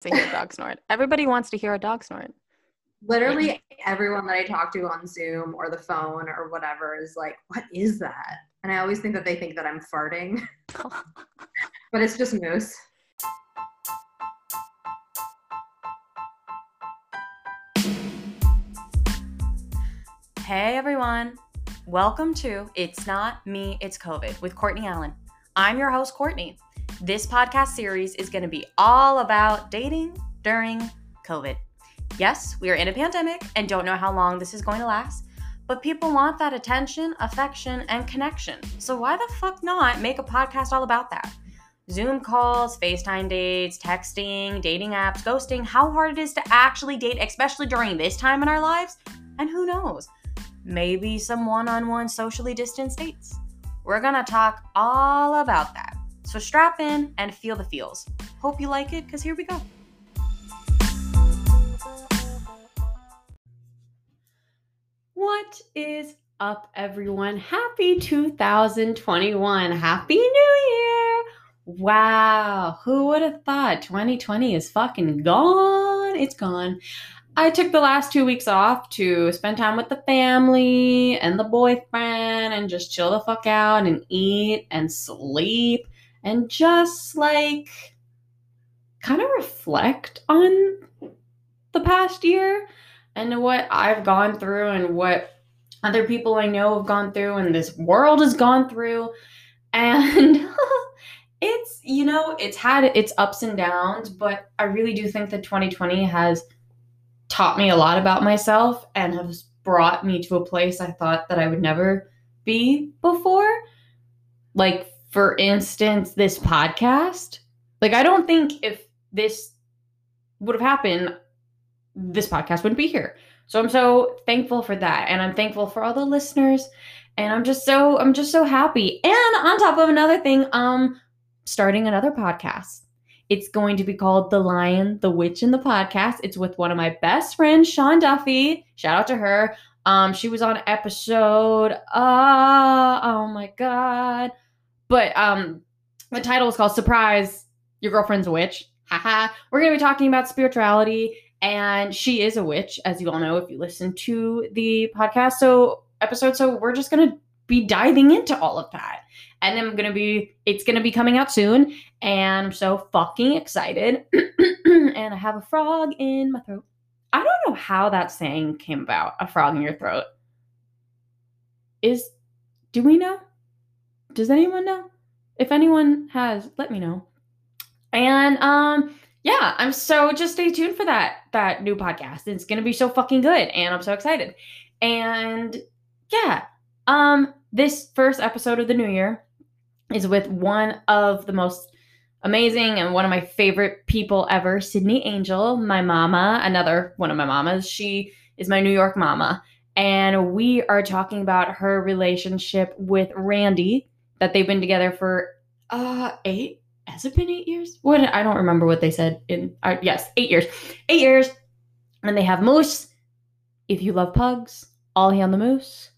to hear a dog snort. Everybody wants to hear a dog snort. Literally everyone that I talk to on Zoom or the phone or whatever is like, what is that? And I always think that they think that I'm farting, but it's just moose. Hey everyone. Welcome to It's Not Me, It's COVID with Courtney Allen. I'm your host, Courtney. This podcast series is going to be all about dating during COVID. Yes, we are in a pandemic and don't know how long this is going to last, but people want that attention, affection, and connection. So why the fuck not make a podcast all about that? Zoom calls, FaceTime dates, texting, dating apps, ghosting, how hard it is to actually date, especially during this time in our lives. And who knows, maybe some one on one socially distanced dates. We're gonna talk all about that. So strap in and feel the feels. Hope you like it, because here we go. What is up, everyone? Happy 2021. Happy New Year. Wow. Who would have thought 2020 is fucking gone? It's gone. I took the last two weeks off to spend time with the family and the boyfriend and just chill the fuck out and eat and sleep and just like kind of reflect on the past year and what I've gone through and what other people I know have gone through and this world has gone through. And it's, you know, it's had its ups and downs, but I really do think that 2020 has taught me a lot about myself and has brought me to a place I thought that I would never be before. Like, for instance, this podcast. Like, I don't think if this would have happened, this podcast wouldn't be here. So I'm so thankful for that. And I'm thankful for all the listeners. And I'm just so I'm just so happy. And on top of another thing, um starting another podcast. It's going to be called The Lion, the Witch, and the Podcast. It's with one of my best friends, Sean Duffy. Shout out to her. Um, she was on episode uh oh my god. But um the title is called Surprise, Your Girlfriend's a Witch. Haha. We're gonna be talking about spirituality and she is a witch, as you all know if you listen to the podcast. So episode, so we're just gonna be diving into all of that. And I'm gonna be it's gonna be coming out soon, and I'm so fucking excited. and I have a frog in my throat. I don't know how that saying came about, a frog in your throat. Is do we know? Does anyone know? If anyone has, let me know. And um yeah, I'm so just stay tuned for that that new podcast. It's gonna be so fucking good, and I'm so excited. And yeah, um, this first episode of the new year is with one of the most amazing and one of my favorite people ever, Sydney Angel, my mama, another one of my mamas. She is my New York mama, and we are talking about her relationship with Randy that they've been together for uh eight has it been eight years? What I don't remember what they said in. Uh, yes, eight years. Eight years, and they have Moose. If you love pugs, all he on the Moose.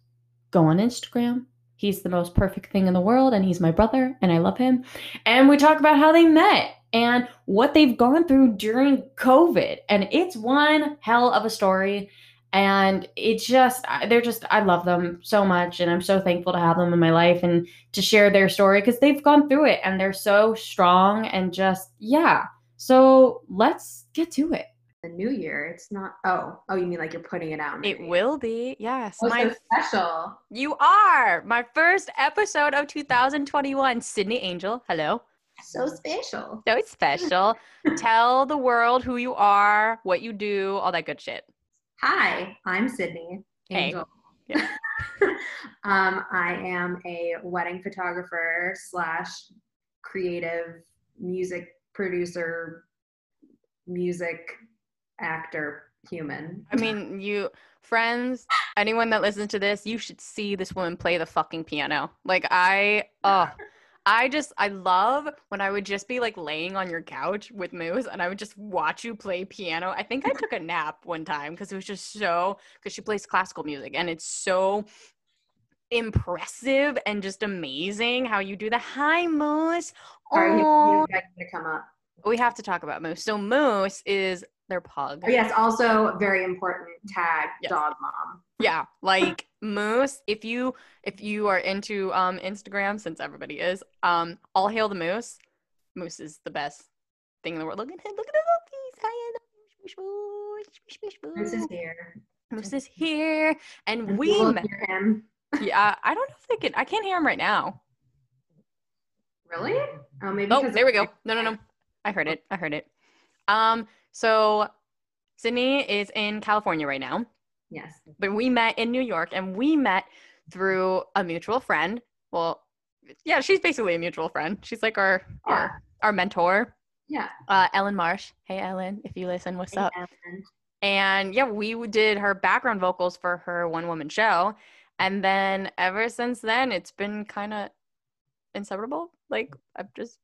Go on Instagram. He's the most perfect thing in the world, and he's my brother, and I love him. And we talk about how they met and what they've gone through during COVID, and it's one hell of a story and it's just they're just i love them so much and i'm so thankful to have them in my life and to share their story because they've gone through it and they're so strong and just yeah. So let's get to it. The new year it's not oh oh you mean like you're putting it out maybe. it will be yes. Oh, my so special. You are. My first episode of 2021 sydney angel hello. So special. So special. Tell the world who you are what you do all that good shit Hi, I'm Sydney Angel. Hey. Yeah. um, I am a wedding photographer slash creative music producer, music actor, human. I mean, you friends, anyone that listens to this, you should see this woman play the fucking piano. Like I, oh. I just I love when I would just be like laying on your couch with Moose and I would just watch you play piano. I think I took a nap one time because it was just so because she plays classical music and it's so impressive and just amazing how you do the hi Moose. Are you, you to come up we have to talk about Moose. So Moose is their pug. Oh, yes, also very important tag Yes. dog mom. Yeah, like Moose. If you if you are into um Instagram, since everybody is, um, all hail the Moose. Moose is the best thing in the world. Look at him. Look at the him. He's Moose is here. Moose is here, and And we met. hear him. Yeah, I don't know if they can. I can't hear him right now. Really? Oh, maybe. Oh, there we go. No, no, no. I heard it. I heard it. Um, so Sydney is in California right now, Yes. but we met in New York and we met through a mutual friend. Well, yeah, she's basically a mutual friend. She's like our Yeah. our, our mentor, Yeah. uh, Ellen Marsh. Hey, Ellen, if you listen, what's up? And- And yeah, we did her background vocals for her one woman show. And then ever since then, it's been kind of inseparable. Like, I've just,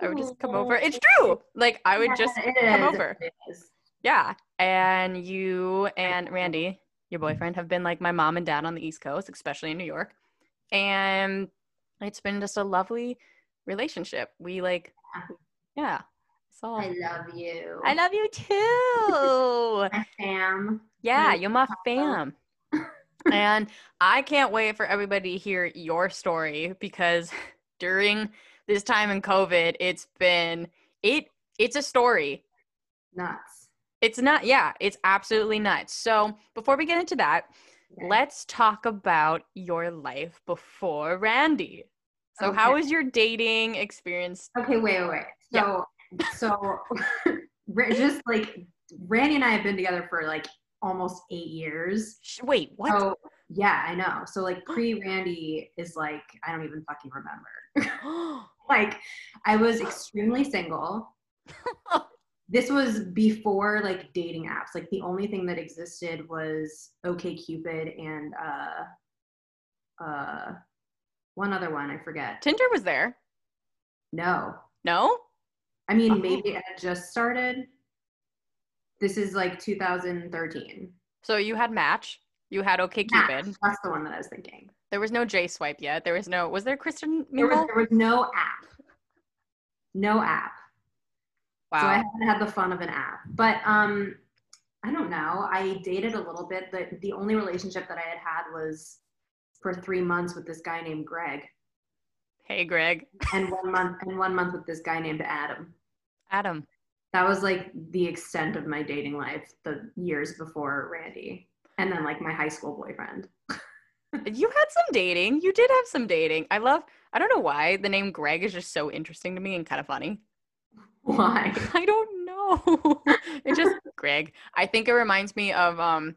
I would just come over. Oh, it's true. Like, I would just come over. Yeah. And you and Randy, your boyfriend, have been like my mom and dad on the East Coast, especially in New York. And it's been just a lovely relationship. We like, yeah. So I love you. I love you too. my fam. Yeah, you're my fam. and I can't wait for everybody to hear your story because during this time in COVID, it's been it it's a story. Nuts. It's not yeah, it's absolutely nuts. So, before we get into that, Okay. let's talk about your life before Randy. So, how was your dating experience? Okay, wait, wait, wait. So, so just like Randy and I have been together for like almost eight years. Wait, what? So yeah, I know. So like pre Randy is like I don't even fucking remember. like I was extremely single. This was before like dating apps. Like the only thing that existed was OK Cupid and uh uh one other one, I forget. Tinder was there. No. No? I mean Oh. maybe it had just started. This is like 2013. So you had Match, you had OK Match, Cupid. That's the one that I was thinking. There was no J Swipe yet. There was no. Was there Kristen There was, there was no app. No app. Wow. So I haven't had the fun of an app. But um I don't know. I dated a little bit. The the only relationship that I had had was for three months with this guy named Greg, Hey, Greg. and one month and one month with this guy named Adam. Adam. That was like the extent of my dating life the years before Randy. And then like my high school boyfriend. You had some dating. You did have some dating. I love. I don't know why the name Greg is just so interesting to me and kind of funny. Why? I don't know. it just Greg. I think it reminds me of um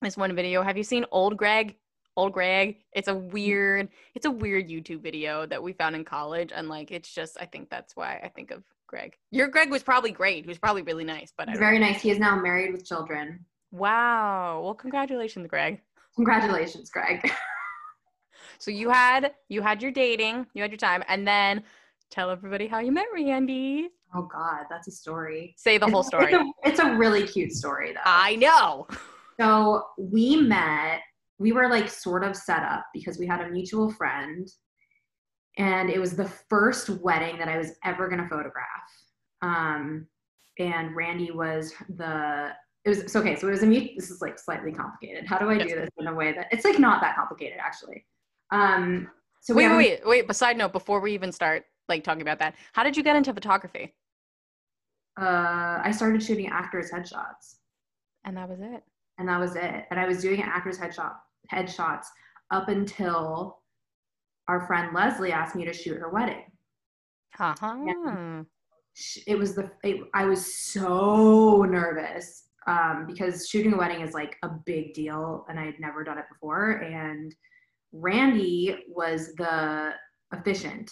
this one video. Have you seen Old Greg? Old Greg. It's a weird. It's a weird YouTube video that we found in college, and like it's just. I think that's why I think of Greg. Your Greg was probably great. He was probably really nice, but I He's don't very nice. He is now married with children. Wow. Well, congratulations, Greg. Congratulations, Greg. So you had you had your dating, you had your time, and then tell everybody how you met Randy. Oh God, that's a story. Say the whole story. It's a, it's a really cute story though. I know. So we met, we were like sort of set up because we had a mutual friend. And it was the first wedding that I was ever going to photograph. Um, and Randy was the, it was, so okay, so it was a mute, this is like slightly complicated. How do I do this in a way that, it's like not that complicated actually. Um, so Wait, wait, wait, wait. But side note, before we even start like talking about that, how did you get into photography? uh, I started shooting actors headshots. And that was it. and that was it. And I was doing actors headshot headshots up until our friend Leslie asked me to shoot her wedding. Uh-huh. It was the it, I was so nervous um, because shooting a wedding is like a big deal, and I had never done it before. And Randy was the officiant,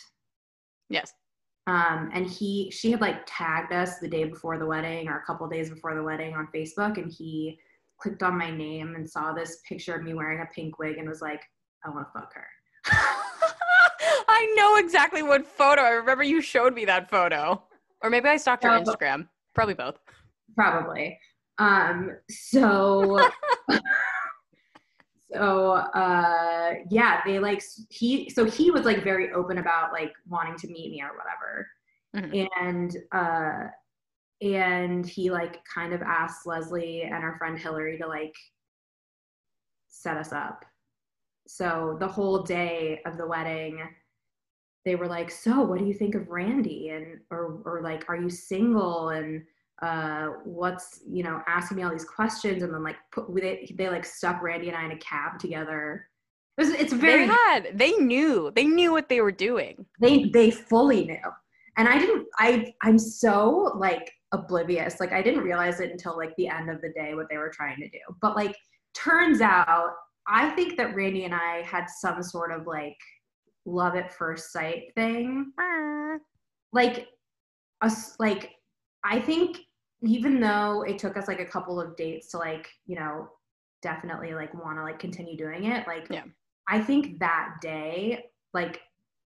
Yes. um, and he she had like tagged us the day before the wedding or a couple days before the wedding on Facebook, and he clicked on my name and saw this picture of me wearing a pink wig and was like, I want to fuck her. I know exactly what photo. I remember you showed me that photo. Or maybe I stalked No. Instagram. Probably both. Probably. Um, so so uh yeah, they like he so he was like very open about like wanting to meet me or whatever. Mhm. and uh and he like kind of asked leslie and our friend hillary to like set us up so the whole day of the wedding they were like so what do you think of randy and or or like are you single and uh what's you know asking me all these questions and then like put they, they like stuck randy and i in a cab together. It was, it's very They had, they knew, they knew what they were doing. they they fully knew. And i didn't i i'm so like oblivious. Like i didn't realize it until like the end of the day what they were trying to do. But like turns out i think that randy and i had some sort of like love at first sight thing. Like us like i think even though it took us like a couple of dates to like you know definitely like want to like continue doing it like Yeah. i think that day like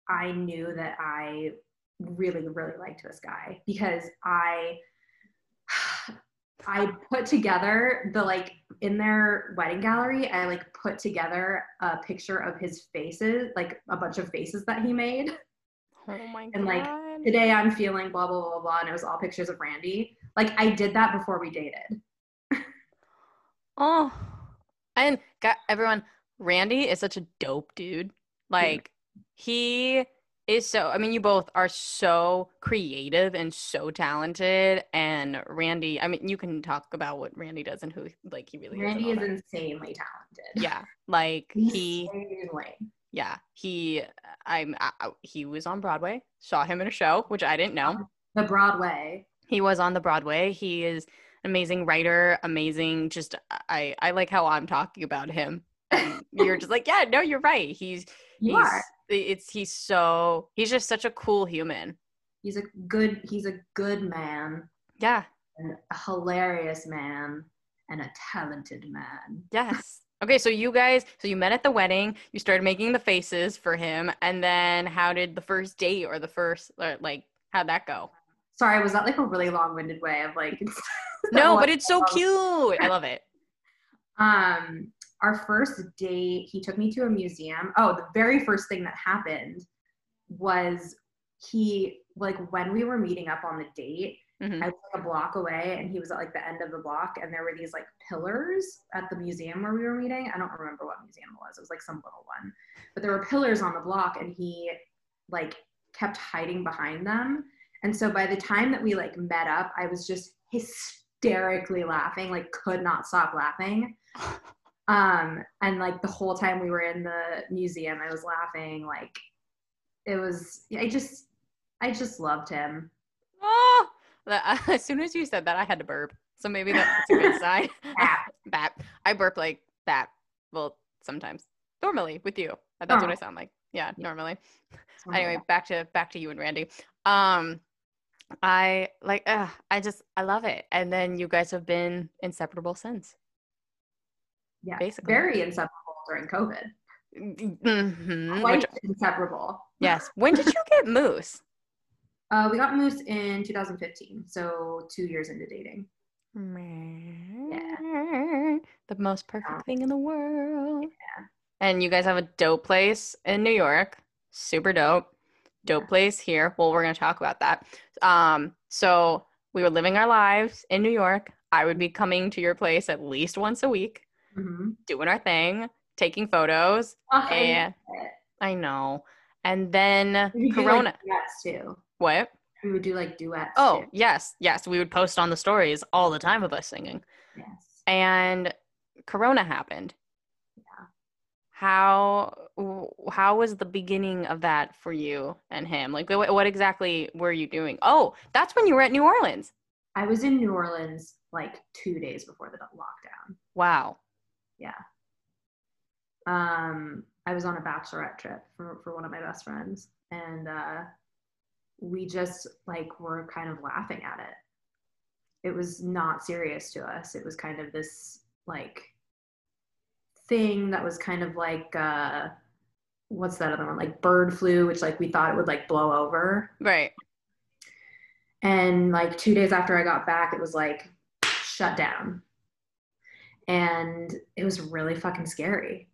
i knew that i really really liked this guy because i i put together the like in their wedding gallery i like put together a picture of his faces like a bunch of faces that he made Oh my god. And, like, today I'm feeling blah blah blah blah, and it was all pictures of Randy. Like I did that before we dated. Oh, and got everyone. Randy is such a dope dude. Like he is so. I mean, you both are so creative and so talented. And Randy, I mean, you can talk about what Randy does and who like he really Randy is. is insanely talented. Yeah, like he. Insanely. Yeah, he. I'm. I- he was on Broadway. Saw him in a show, which I didn't know. The Broadway. He was on the Broadway. He is an amazing writer, amazing. Just I I like how I'm talking about him. You're just like, yeah, no, you're right. He's You he's are. it's he's so he's just such a cool human. He's a good. He's a good man, Yeah. a hilarious man, and a talented man. Yes. Okay, so you guys, so you met at the wedding. You started making the faces for him, and then how did the first date or the first or like how'd that go? Sorry, was that like a really long-winded way of like? No, but it's so cute. I love it. um our first date he took me to a museum oh the very first thing that happened was he like when we were meeting up on the date Mhm. i was like a block away and he was at like the end of the block and there were these like pillars at the museum where we were meeting i don't remember what museum it was it was like some little one but there were pillars on the block and he like kept hiding behind them and so by the time that we like met up i was just hysterically laughing like could not stop laughing um and like the whole time we were in the museum i was laughing like it was i just i just loved him Oh, as soon as you said that, I had to burp. So maybe that's a good sign. Bap. Bap. I burp like that. Well, sometimes. Normally with you. That's what I sound like. Yeah, Yeah. normally. Anyway, back to back to you and Randy. Um, I like. Uh, I just I love it. And then you guys have been inseparable since. yeah basically. very inseparable during covid Mhm, quite which- inseparable yes. When did you get Moose? uh we got moose in 2015 so two years into dating Yeah. The most perfect Yeah. thing in the world. Yeah. And you guys have a dope place in New York. Super dope. Dope place here. Well, we're going to talk about that. Um, so we were living our lives in New York. I would be coming to your place at least once a week, mm-hmm. doing our thing, taking photos. oh, And I know. And then would do, Corona. like, too what? we would do like duets Oh, too. yes. Yes. We would post on the stories all the time of us singing. yes and corona happened. How how was the beginning of that for you and him like what, what exactly were you doing oh that's when you were at new orleans i was in new orleans like two days before the lockdown wow Yeah. um, I was on a bachelorette trip for, for one of my best friends, and uh, we just like were kind of laughing at it. It was not serious to us. It was kind of this like thing that was kind of like uh, what's that other one? Like bird flu, which like we thought it would like blow over. right And like two days after I got back, it was like shut down. And it was really fucking scary.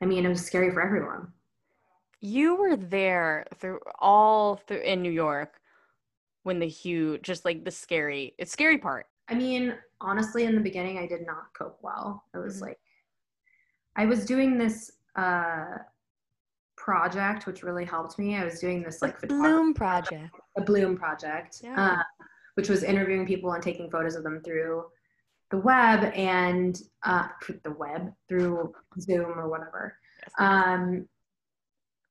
I mean, it was scary for everyone. you were there through all through in new york when the huge, just like the scary, it's scary part. I mean, honestly, in the beginning, I did not cope well. I was Mhm. like, I was doing this uh, project, which really helped me. I was doing this like Bloom project. a Bloom project, Yeah. uh, which was interviewing people and taking photos of them through the web and uh, the web through Zoom or whatever Yes. um,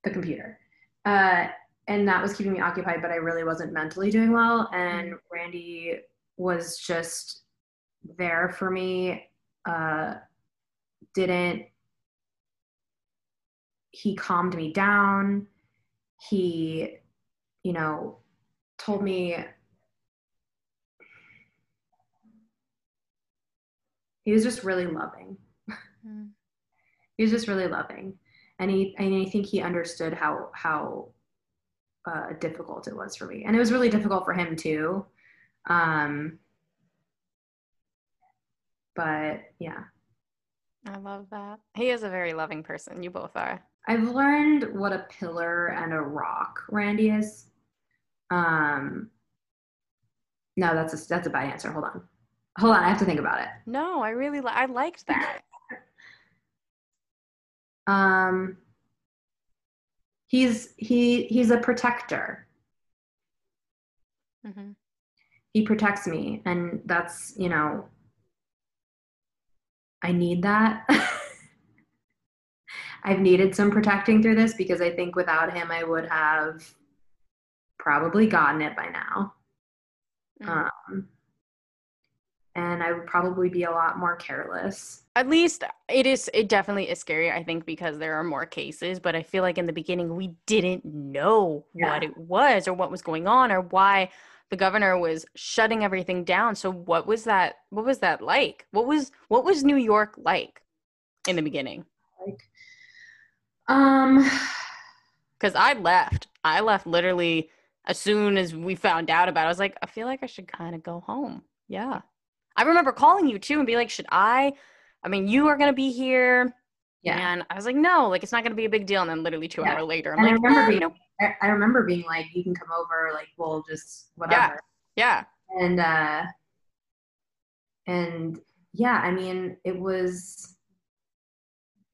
the computer. Uh, and that was keeping me occupied, but I really wasn't mentally doing well. And Randy was just there for me. Uh, didn't, he calmed me down. He, you know, told me, he was just really loving Mm. he was just really loving and he and i think he understood how how uh, difficult it was for me and it was really difficult for him too um but yeah I love that. He is a very loving person. You both are. I've learned what a pillar and a rock randy is. Um no that's a that's a bad answer. Hold on. Hold on. I have to think about it. No, I really li- I liked that. um he's he he's a protector. Hmm he protects me and that's you know i need that i've needed some protecting through this because i think without him i would have probably gotten it by now Mm. um, and i would probably be a lot more careless At least it is. It definitely is scary. I think because there are more cases, but I feel like in the beginning we didn't know what it was or what was going on or why the governor was shutting everything down. So what was that? What was that like? What was what was New York like in the beginning? like um Because I left. I left literally as soon as we found out about it. I was like, I feel like I should kind of go home. Yeah. I remember calling you too and be like, should I? I mean, you are going to be here. yeah And I was like, no, like it's not going to be a big deal. And then literally two Yeah. hours later, I'm And I remember "Eh, being-. I, I remember being like you can come over like we'll just whatever yeah. and uh and yeah i mean it was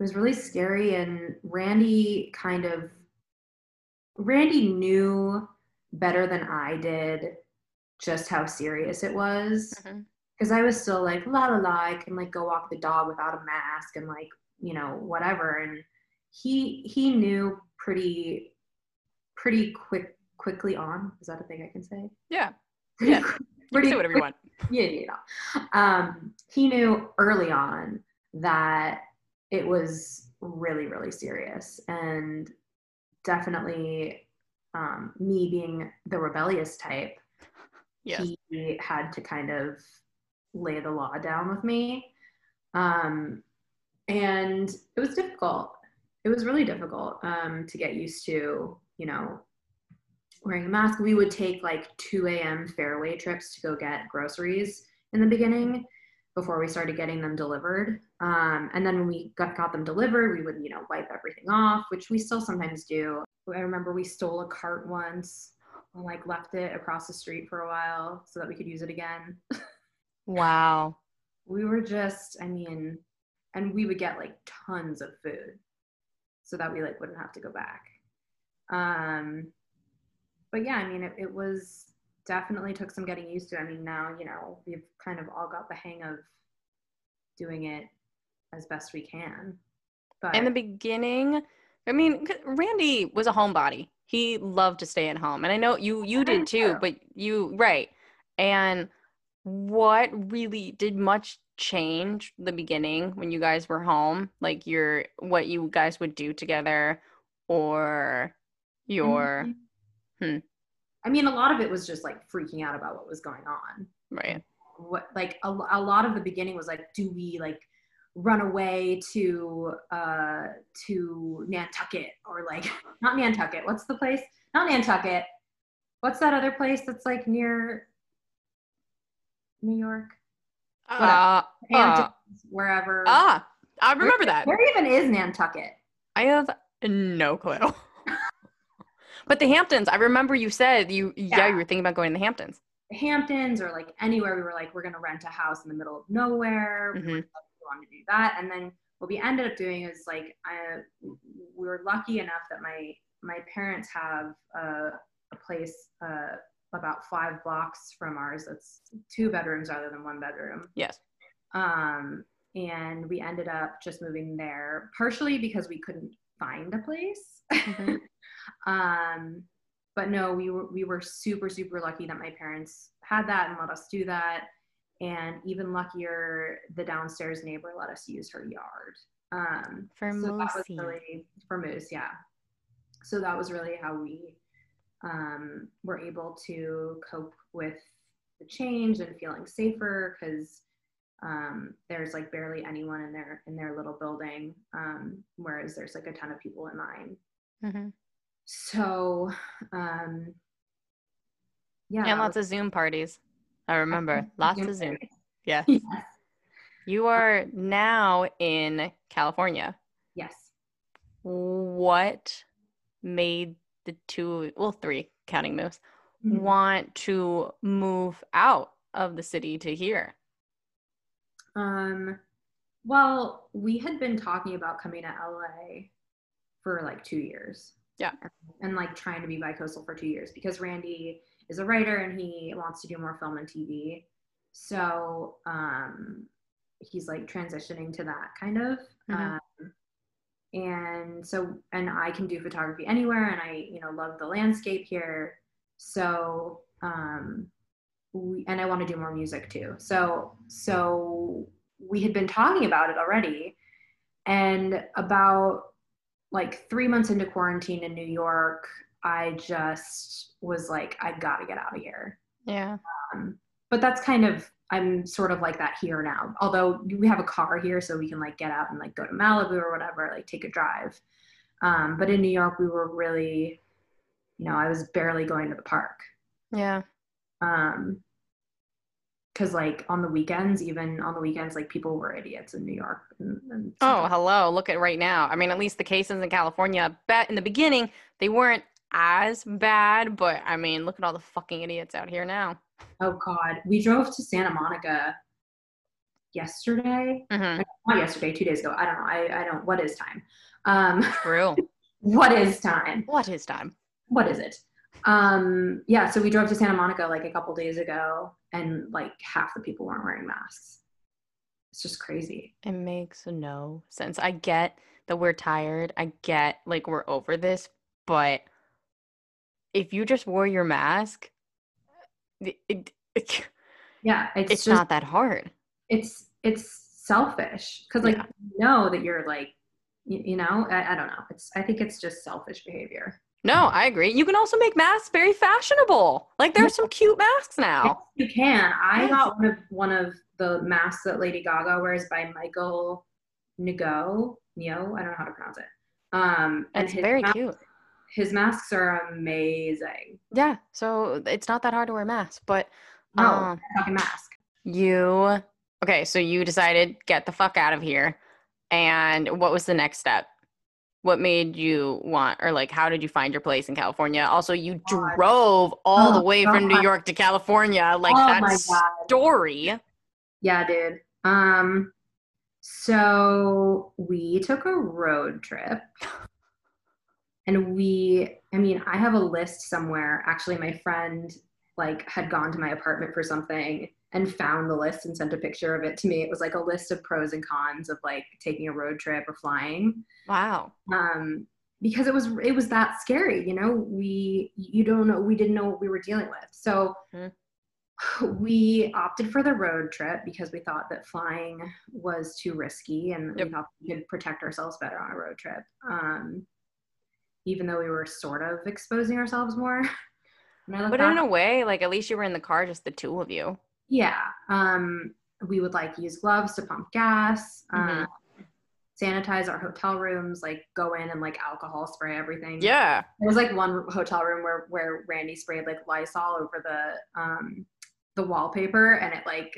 it was really scary and randy kind of randy knew better than i did just how serious it was because i was still like la la la i can like go walk the dog without a mask and like you know whatever and he he knew pretty pretty quick quickly on is that a thing i can say Yeah. pretty, Yeah. quick- pretty say whatever you want. yeah, you know. Um, he knew early on that it was really, really serious, and definitely um, me being the rebellious type, Yes. he had to kind of lay the law down with me, um, and it was difficult. It was really difficult um, to get used to, you know, wearing a mask. We would take like 2 a.m. fairway trips to go get groceries in the beginning before we started getting them delivered. Um, and then when we got, got them delivered, we would, you know, wipe everything off, which we still sometimes do. I remember we stole a cart once and like left it across the street for a while so that we could use it again. Wow. We were just, I mean, and we would get like tons of food so that we like wouldn't have to go back. Um, but yeah, I mean, it, it was definitely took some getting used to. I mean, now, you know, we've kind of all got the hang of doing it as best we can. But In the beginning, I mean, Randy was a homebody. He loved to stay at home. And I know you you did too, but you right. And what really did much change the beginning when you guys were home? Like your what you guys would do together or your Mhm. Hmm. I mean, a lot of it was just like freaking out about what was going on. right. what like a, a lot of the beginning was like do we like run away to uh to nantucket or like not nantucket what's the place not nantucket what's that other place that's like near new york Whatever. Uh, wherever ah, I Where- remember that. where even is nantucket I have no clue. But the Hamptons, I remember you said you yeah, Yeah. you were thinking about going to the Hamptons. The Hamptons or like anywhere. We were like, we're gonna rent a house in the middle of nowhere. We Mhm. we wanted to do that, and then what we ended up doing is like, I, we were lucky enough that my my parents have a, a place uh, about five blocks from ours that's two bedrooms rather than one bedroom. Yes. Um, and we ended up just moving there partially because we couldn't find a place. Mhm. um, but no, we were we were super super lucky that my parents had that and let us do that. And even luckier, the downstairs neighbor let us use her yard. Um, For so that was really for moose, yeah. So that was really how we um, were able to cope with the change and feeling safer because um, there's like barely anyone in their in their little building, um, whereas there's like a ton of people in mine. Mhm. So um, yeah, And lots of Zoom parties. I remember lots of Zoom. Yeah. yes, You are now in California. yes. What made the two, well, three, counting moves, Mhm. want to move out of the city to here? Um, well, we had been talking about coming to LA for like two years. Yeah. And like trying to be bi-coastal for two years because Randy is a writer and he wants to do more film and TV. So um, he's like transitioning to that kind of. Mhm. Um, and so, and I can do photography anywhere and I, you know, love the landscape here. So, um, we, and I want to do more music too. So, so we had been talking about it already. And about like three months into quarantine in New York, I just was like, I gotta get out of here. Yeah. Um, but that's kind of, I'm sort of like that here now. Although we have a car here, so we can like get out and like go to Malibu or whatever, like take a drive. Um, but in New York, we were really, you know, I was barely going to the park. Yeah. Um because like on the weekends even on the weekends like people were idiots in new york and, and Oh, hello. Look at right now. I mean, at least the cases in California, bet in the beginning, they weren't as bad, but I mean, look at all the fucking idiots out here now. oh god we drove to santa monica yesterday hmm not yesterday two days ago i don't know i, I don't what is time um True. what is time what is time? what is it um yeah so we drove to santa monica like a couple days ago and like half the people weren't wearing masks it's just crazy It makes no sense. I get that we're tired. I get like we're over this, but if you just wore your mask, it, it, it- yeah it's, it's just not that hard. it's it's selfish because like Yeah. you know that you're like you, you know I, I don't know it's i think it's just selfish behavior No, I agree. You can also make masks very fashionable. Like there's some cute masks now. You can i got one of one of the masks that lady gaga wears by michael Nago, Neo, I don't know how to pronounce it. Um, and It's very mas- cute. His masks are amazing. Yeah, so it's not that hard to wear masks, but No, um, fucking mask. you okay, so you decided get the fuck out of here. And what was the next step? What made you want or like how did you find your place in California? Also, you God. drove all the Oh, way from New York to California. Like oh that story. Yeah, dude. Um, so we took a road trip. And we, I mean, I have a list somewhere. Actually, my friend like had gone to my apartment for something and found the list and sent a picture of it to me. It was like a list of pros and cons of like taking a road trip or flying. Wow. Um, because it was it was that scary, you know. We you don't know we didn't know what we were dealing with. So Mhm. we opted for the road trip because we thought that flying was too risky and Yep. we thought we could protect ourselves better on a road trip. Um, even though we were sort of exposing ourselves more. When I look But back- in a way, like at least you were in the car, just the two of you. Yeah. Um, we would like use gloves to pump gas, Mhm. uh, sanitize our hotel rooms, like go in and like alcohol spray everything. Yeah. There was like one hotel room where where Randy sprayed like Lysol over the um the wallpaper and it like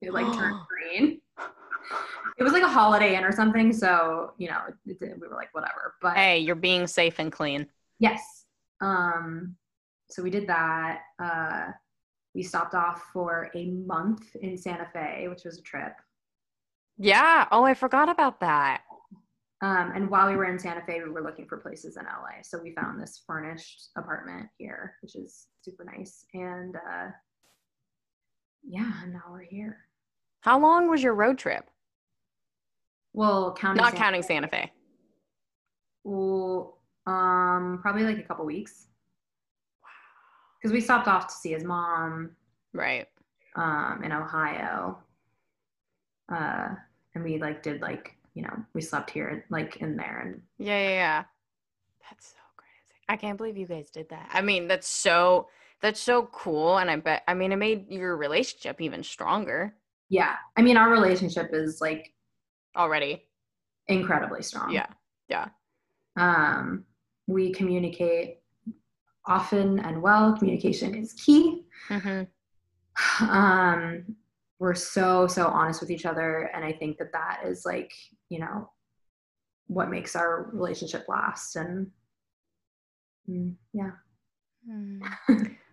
it like turned green. It was like a Holiday Inn or something, so you know it, it- we were like whatever. But Hey, you're being safe and clean. yes, Um, so we did that. Uh, we stopped off for a month in Santa Fe, which was a trip. Yeah. Oh, I forgot about that. Um, and while we were in Santa Fe, we were looking for places in LA. So we found this furnished apartment here, which is super nice. And uh, yeah, now we're here. How long was your road trip? Well, counting Not Santa counting Santa Fe. Well, um, probably like a couple weeks. Because we stopped off to see his mom Right. um, in Ohio. Uh, and we like did like, you know, we slept here like in there and Yeah, yeah, yeah. That's so crazy. I can't believe you guys did that. I mean, that's so that's so cool and I bet I mean it made your relationship even stronger yeah. I mean our relationship is like already. incredibly strong. Yeah. Yeah. Um, we communicate often and well. Communication is key. hmm um we're so so honest with each other and i think that that is like you know what makes our relationship last and mm, yeah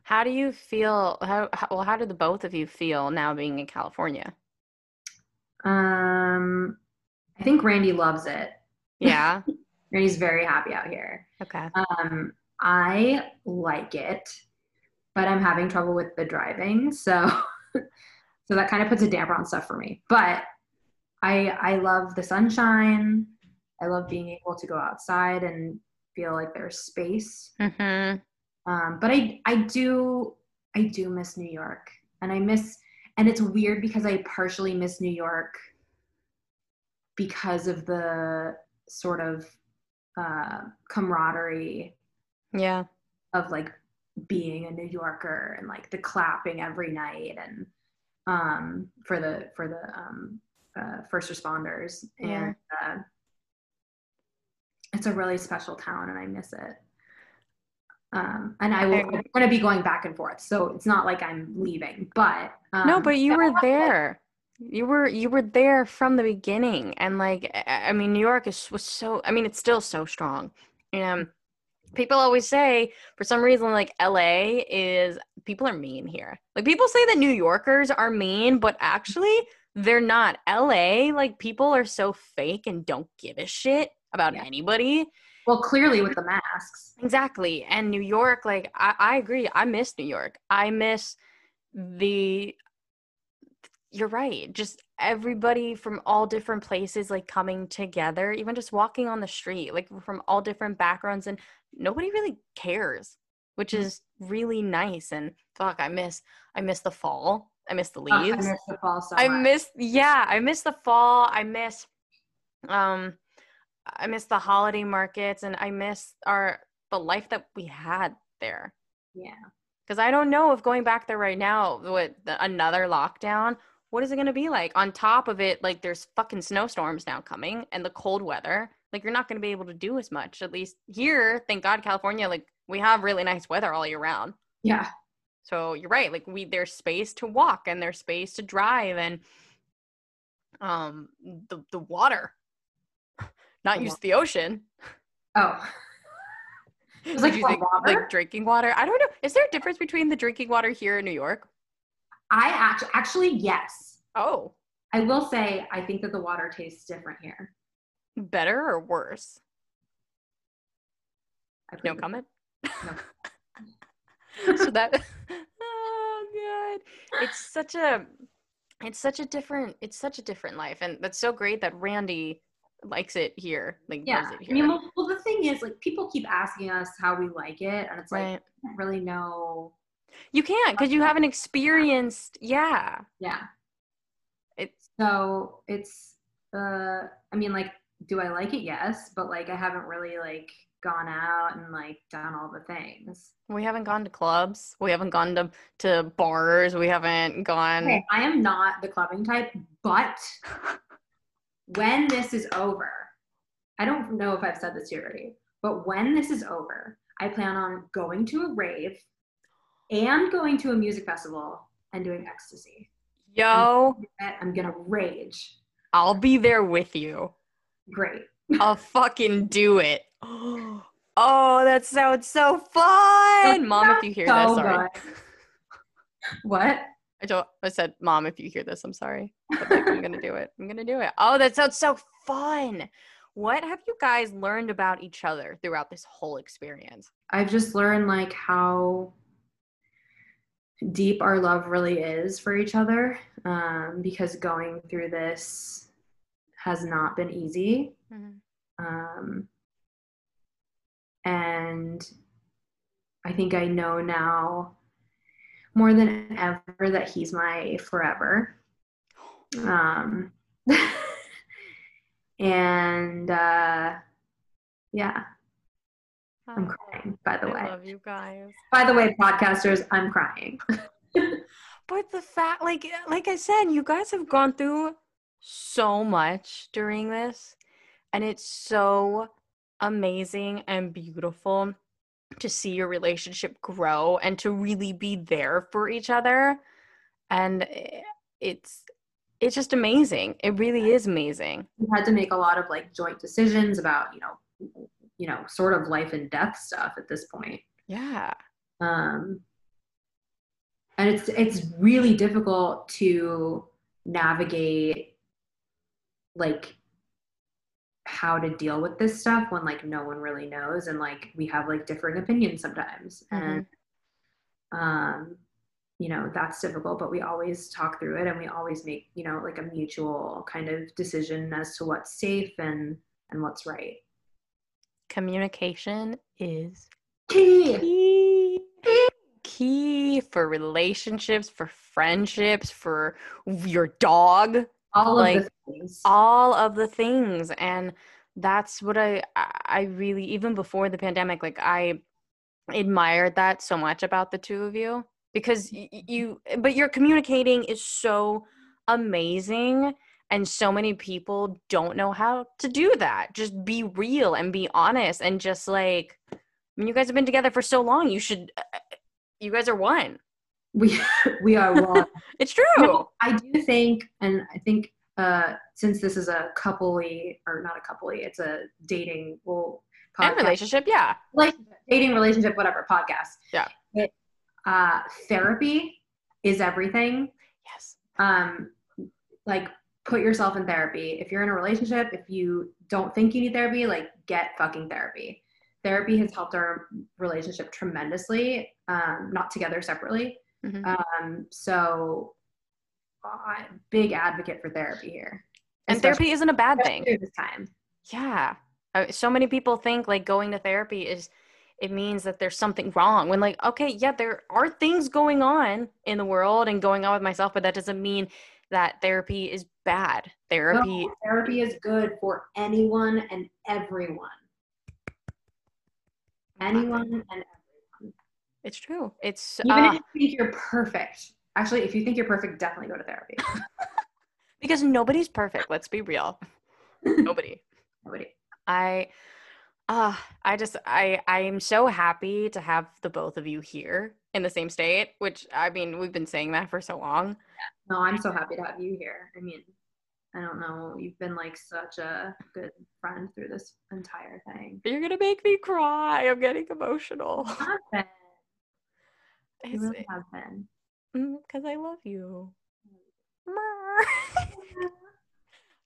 How do you feel how, how well how do the both of you feel now being in California? um i think randy loves it Yeah. randy's very happy out here okay. um i like it but i'm having trouble with the driving so so that kind of puts a damper on stuff for me. But i i love the sunshine. I love being able to go outside and feel like there's space. Mhm. um, but i i do i do miss new york and i miss and it's weird because i partially miss new york because of the sort of uh, camaraderie Yeah. of like being a New Yorker and like the clapping every night and um, for the for the um, uh, first responders Yeah. and uh, it's a really special town and I miss it. Um, and I will, I'm going to be going back and forth, so it's not like I'm leaving. But um, no, but you were there. You were you were there from the beginning, and like I I mean, New York is was so. I mean, it's still so strong. You know, people always say for some reason like LA is people are mean here. Like people say that New Yorkers are mean, but actually they're not. LA like people are so fake and don't give a shit about Yeah. anybody. Well, clearly with the masks. Exactly. And New York, like I, I agree. I miss New York. I miss the you're right. Just everybody from all different places like coming together, even just walking on the street, like from all different backgrounds and nobody really cares, which Mhm. is really nice. And fuck, I miss I miss the fall. I miss the Oh, I leaves. miss the fall so I much. miss yeah, I miss the fall. I miss um I miss the holiday markets and I miss our the life that we had there. yeah. Cuz I don't know if going back there right now with the, another lockdown, what is it going to be like? On top of it, like there's fucking snowstorms now coming and the cold weather. Like you're not going to be able to do as much. At least here, thank God California like we have really nice weather all year round. Yeah. So you're right. Like we there's space to walk and there's space to drive and um the the water. Not The use the ocean. Oh. It's like for water? like drinking water. I don't know. Is there a difference between the drinking water here in New York? I actually, actually, yes. Oh, I will say, I think that the water tastes different here. Better or worse? I No comment. No. so that oh god it's such a it's such a different it's such a different life and that's so great that randy likes it here like Yeah. it I mean, well, well, the thing is, like, people keep asking us how we like it, and it's like, I don't really know. you can't because you haven't experienced yeah Yeah. it's So it's, uh, I mean, like, do I like it? Yes, but like, I haven't really like gone out and like done all the things. we haven't gone to clubs we haven't gone to to bars we haven't gone Okay, I am not the clubbing type, but when this is over, I don't know if I've said this to you already, but when this is over, I plan on going to a rave and going to a music festival and doing ecstasy. yo I'm gonna rage. i'll be there with you Great. i'll fucking do it Oh, that sounds so fun. Mom, if you hear so this, sorry. good. What? I told I said, Mom, if you hear this, I'm sorry. But like, I'm gonna do it. I'm gonna do it. Oh, that sounds so fun. What have you guys learned about each other throughout this whole experience? I've just learned like how deep our love really is for each other um, because going through this has not been easy. Um, and I think I know now more than ever that he's my forever. Um, and uh, yeah, I'm crying, by the I way. love you guys. By the way, podcasters, I'm crying. But the fact, like, like I said, you guys have gone through so much during this, and it's so amazing and beautiful to see your relationship grow and to really be there for each other. And eh, it's it's just amazing. It really is amazing. we had to make a lot of like joint decisions about, you know, you know, sort of life and death stuff at this point. Yeah. um, and it's it's really difficult to navigate like how to deal with this stuff when like no one really knows and like we have like differing opinions sometimes and um you know that's difficult but we always talk through it and we always make you know like a mutual kind of decision as to what's safe and and what's right Communication is key key. Key for relationships, for friendships, for your dog. All of Like, the things. all of the things and that's what i i really even before the pandemic like i admired that so much about the two of you because you but your communicating is so amazing and so many people don't know how to do that. Just be real and be honest and just like i mean you guys have been together for so long you should uh, you guys are one we we are one it's true No, I do think, and I think uh, since this is a coupley or not a coupley, it's a dating well and relationship yeah like dating relationship, whatever podcast. Yeah. It, uh, therapy is everything. yes Um, like put yourself in therapy. If you're in a relationship, if you don't think you need therapy, like get fucking therapy. Therapy has helped our relationship tremendously. Um, not together separately. Mhm. Um, so, uh, big advocate for therapy here. and therapy isn't a bad thing this time. Yeah. Uh, so many people think like going to therapy is it means that there's something wrong when like okay, yeah, there are things going on in the world and going on with myself, but that doesn't mean that therapy is bad. Therapy No, therapy is good for anyone and everyone. Anyone and everyone. It's true. It's Even uh, if you think you're perfect. Actually, if you think you're perfect, definitely go to therapy. because nobody's perfect, let's be real. Nobody. Nobody. I uh I just I I am so happy to have the both of you here in the same state, which I mean, we've been saying that for so long. No, I'm so happy to have you here. I mean, I don't know. You've been like such a good friend through this entire thing. You're going to make me cry. I'm getting emotional. You. Really have been. because I love you.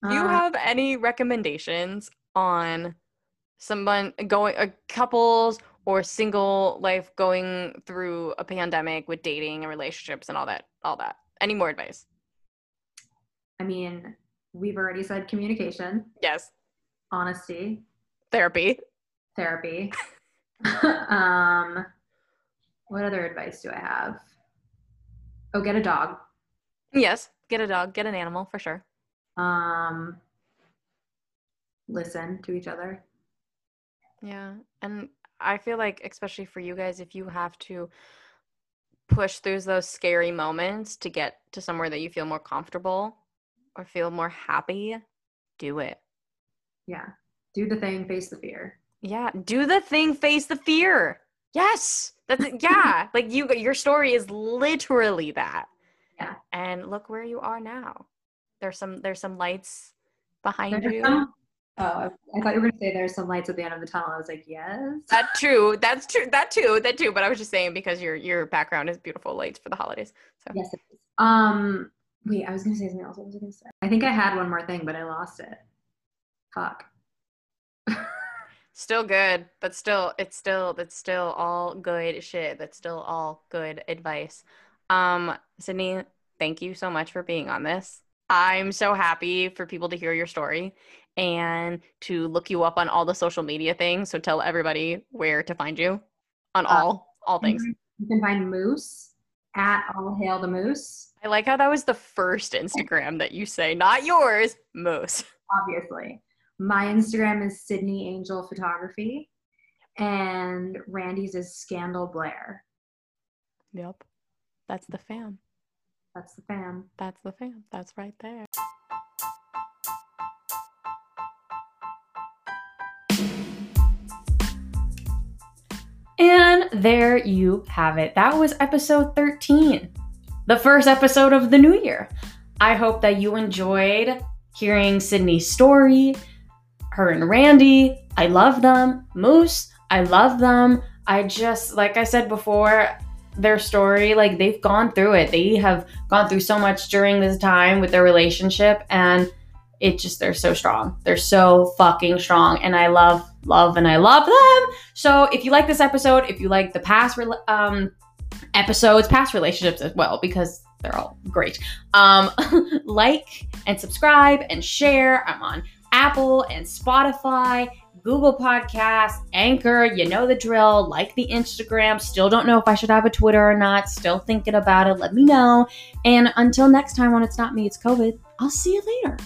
Do you Uh, have any recommendations on someone going, a couples or single life going through a pandemic with dating and relationships and all that? All that. Any more advice? I mean, we've already said communication, Yes. honesty, Therapy. therapy. um, what other advice do I have? Oh, get a dog. Yes. Get a dog. Get an animal for sure. Um, listen to each other. Yeah. And I feel like, especially for you guys, if you have to push through those scary moments to get to somewhere that you feel more comfortable or feel more happy, do it. Yeah. Do the thing, face the fear. Yeah. Do the thing, face the fear. Yes. That's. Yeah. like you, your story is literally that. Yeah. And look where you are now. There's some, there's some lights behind There's you. some Oh, I, I thought you were going to say there's some lights at the end of the tunnel. I was like, yes. That true. That's true. That too. That too. But I was just saying because your your background is beautiful lights for the holidays. So Yes, it is. Um, wait, I was going to say something else. What was I going to say? I think I had one more thing, but I lost it. Fuck. still good. But still, it's still that's still all good shit. That's still all good advice. Um, Sydney, thank you so much for being on this. I'm so happy for people to hear your story and to look you up on all the social media things. So tell everybody where to find you on Uh, all all things. You can find Moose at All Hail the Moose, I like how that was the first Instagram that you say, not yours, Moose. obviously. My Instagram is Sydney Angel Photography, and Randy's is Scandal Blair. Yep. That's the fam. That's the fam. That's the fam. That's right there. And there you have it. That was episode 13, the first episode of the new year. I hope that you enjoyed hearing Sydney's story, her and Randy. I love them. Moose, I love them. I just, like I said before, their story, like they've gone through it. They have gone through so much during this time with their relationship, and it just, they're so strong. They're so fucking strong. And I love, love, and I love them. So if you like this episode, if you like the past rela- um, episodes, past relationships as well, because they're all great, um, like and subscribe and share. I'm on Apple and Spotify, Google Podcasts, Anchor. You know the drill. Like the Instagram. Still don't know if I should have a Twitter or not. Still thinking about it. Let me know. And until next time, when it's not me, it's COVID, I'll see you later.